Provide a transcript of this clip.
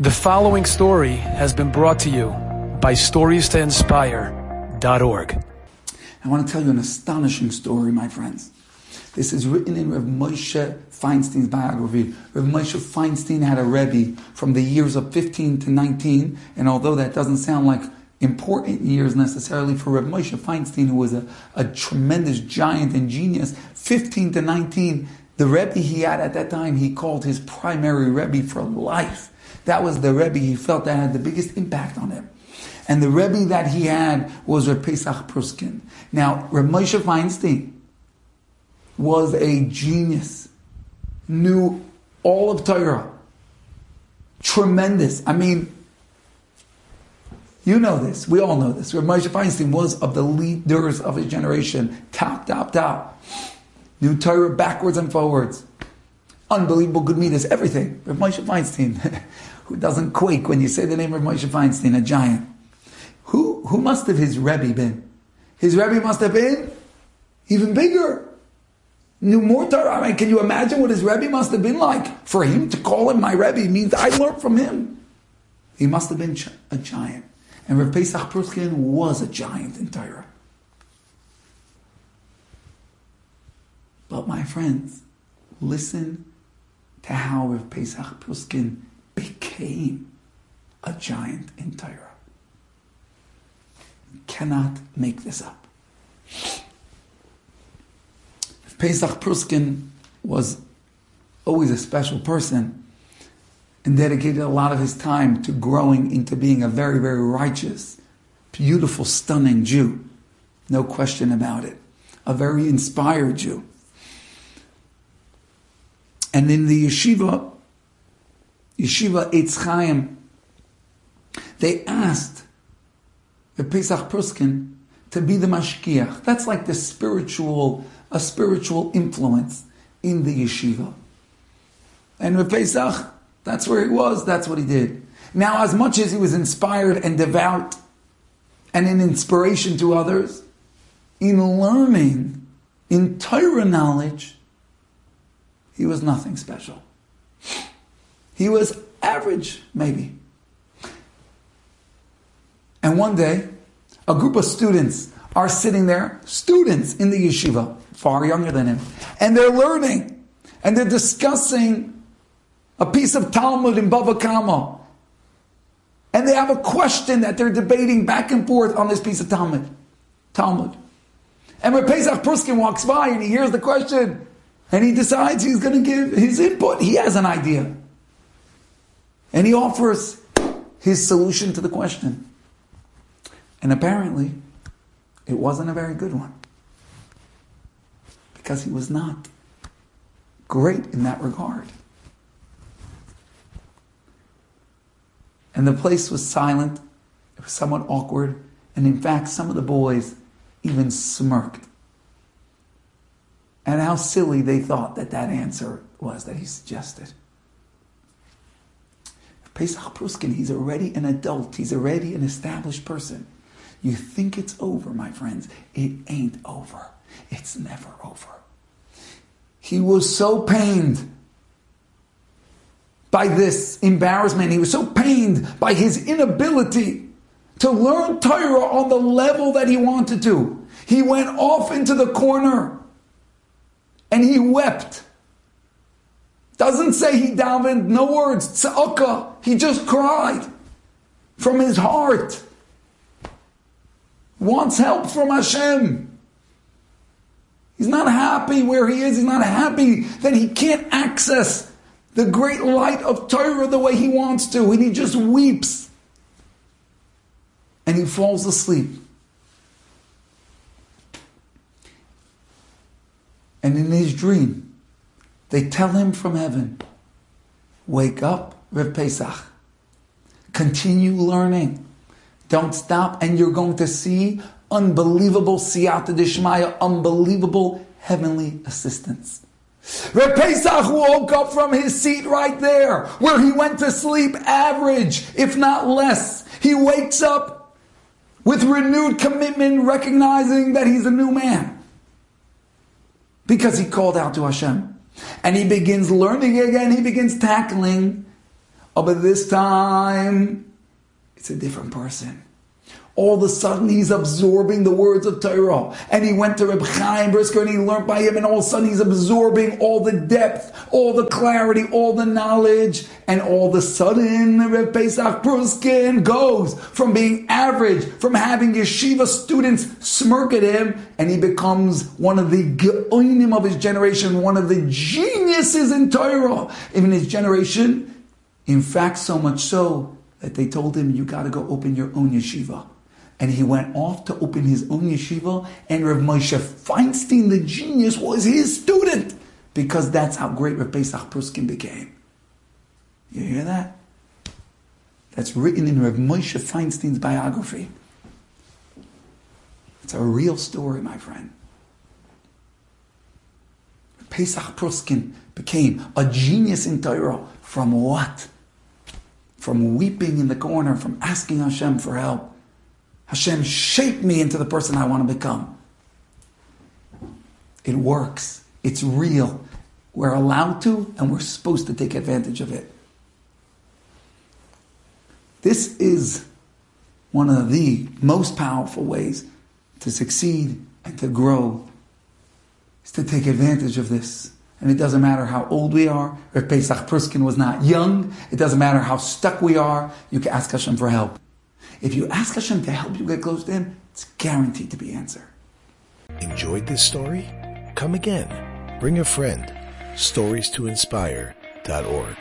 The following story has been brought to you by StoriesToInspire.org. I want to tell you an astonishing story, my friends. This is written in Rav Moshe Feinstein's biography. Rav Moshe Feinstein had a Rebbe from the years of 15 to 19, and although that doesn't sound like important years necessarily for Rav Moshe Feinstein, who was a, a tremendous giant and genius, 15 to 19, the Rebbe he had at that time, he called his primary Rebbe for life. That was the Rebbe he felt that had the biggest impact on him. And the Rebbe that he had was Reb Pesach Pruskin. Now, Reb Moshe Feinstein was a genius, knew all of Torah. Tremendous. I mean, you know this. We all know this. Reb Moshe Feinstein was of the leaders of his generation. Top, top, top. Knew Torah backwards and forwards. Unbelievable good meters, everything. Reb Moshe Feinstein. who doesn't quake when you say the name of Moshe Feinstein, a giant. Who, who must have his Rebbe been? His Rebbe must have been even bigger. Knew more Torah. I mean, can you imagine what his Rebbe must have been like? For him to call him my Rebbe means I learned from him. He must have been a giant. And Rav Pesach Pruskin was a giant in Torah. But my friends, listen to how Rav Pesach Pruskin became a giant in Torah. You cannot make this up. Pesach Pruskin was always a special person and dedicated a lot of his time to growing into being a very, very righteous, beautiful, stunning Jew. No question about it. A very inspired Jew. And in the yeshiva, Yeshiva Eitz Chaim, they asked the Pesach Pruskin to be the mashgiach. That's like the spiritual, a spiritual influence in the yeshiva. And with Pesach, that's where he was, that's what he did. Now, as much as he was inspired and devout and an inspiration to others, in learning, in Torah knowledge, he was nothing special. He was average, maybe. And one day, a group of students are sitting there, students in the yeshiva, far younger than him, and they're learning, and they're discussing a piece of Talmud in Bava Kama. And they have a question that they're debating back and forth on this piece of Talmud. Talmud. And when Pesach Pruskin walks by and he hears the question, and he decides he's going to give his input, he has an idea. And he offers his solution to the question. And apparently, it wasn't a very good one. Because he was not great in that regard. And the place was silent, it was somewhat awkward, and in fact, some of the boys even smirked. And how silly they thought that that answer was that he suggested. Pesach Pruskin, he's already an adult. He's already an established person. You think it's over, my friends. It ain't over. It's never over. He was so pained by this embarrassment. He was so pained by his inability to learn Torah on the level that he wanted to. He went off into the corner and he wept. Doesn't say he davened, no words, tzaka. He just cried from his heart. Wants help from Hashem. He's not happy where he is. He's not happy that he can't access the great light of Torah the way he wants to. And he just weeps. And he falls asleep. And in his dream, they tell him from heaven, wake up, Reb Pesach. Continue learning. Don't stop, and you're going to see unbelievable siyata dishmaya, unbelievable heavenly assistance. Reb Pesach woke up from his seat right there, where he went to sleep average, if not less. He wakes up with renewed commitment, recognizing that he's a new man. Because he called out to Hashem. And he begins learning again, he begins tackling Oh, but this time, it's a different person. All of a sudden, he's absorbing the words of Torah. And he went to Reb Chaim Brisker and he learned by him, and all of a sudden, he's absorbing all the depth, all the clarity, all the knowledge. And all of a sudden, Reb Pesach Pruskin goes from being average, from having yeshiva students smirk at him, and he becomes one of the geonim of his generation, one of the geniuses in Torah in his generation. In fact, so much so that they told him, You got to go open your own yeshiva and he went off to open his own yeshiva, and Rav Moshe Feinstein, the genius, was his student, because that's how great Rav Pesach Pruskin became. You hear that? That's written in Rav Moshe Feinstein's biography. It's a real story, my friend. Pesach Pruskin became a genius in Torah from what? From weeping in the corner, from asking Hashem for help. Hashem, shape me into the person I want to become. It works. It's real. We're allowed to, and we're supposed to take advantage of it. This is one of the most powerful ways to succeed and to grow, is to take advantage of this. And it doesn't matter how old we are. If Pesach Pruskin was not young, it doesn't matter how stuck we are. You can ask Hashem for help. If you ask Hashem to help you get close to Him, it's guaranteed to be answered. Enjoyed this story? Come again. Bring a friend. Stories to inspire.org.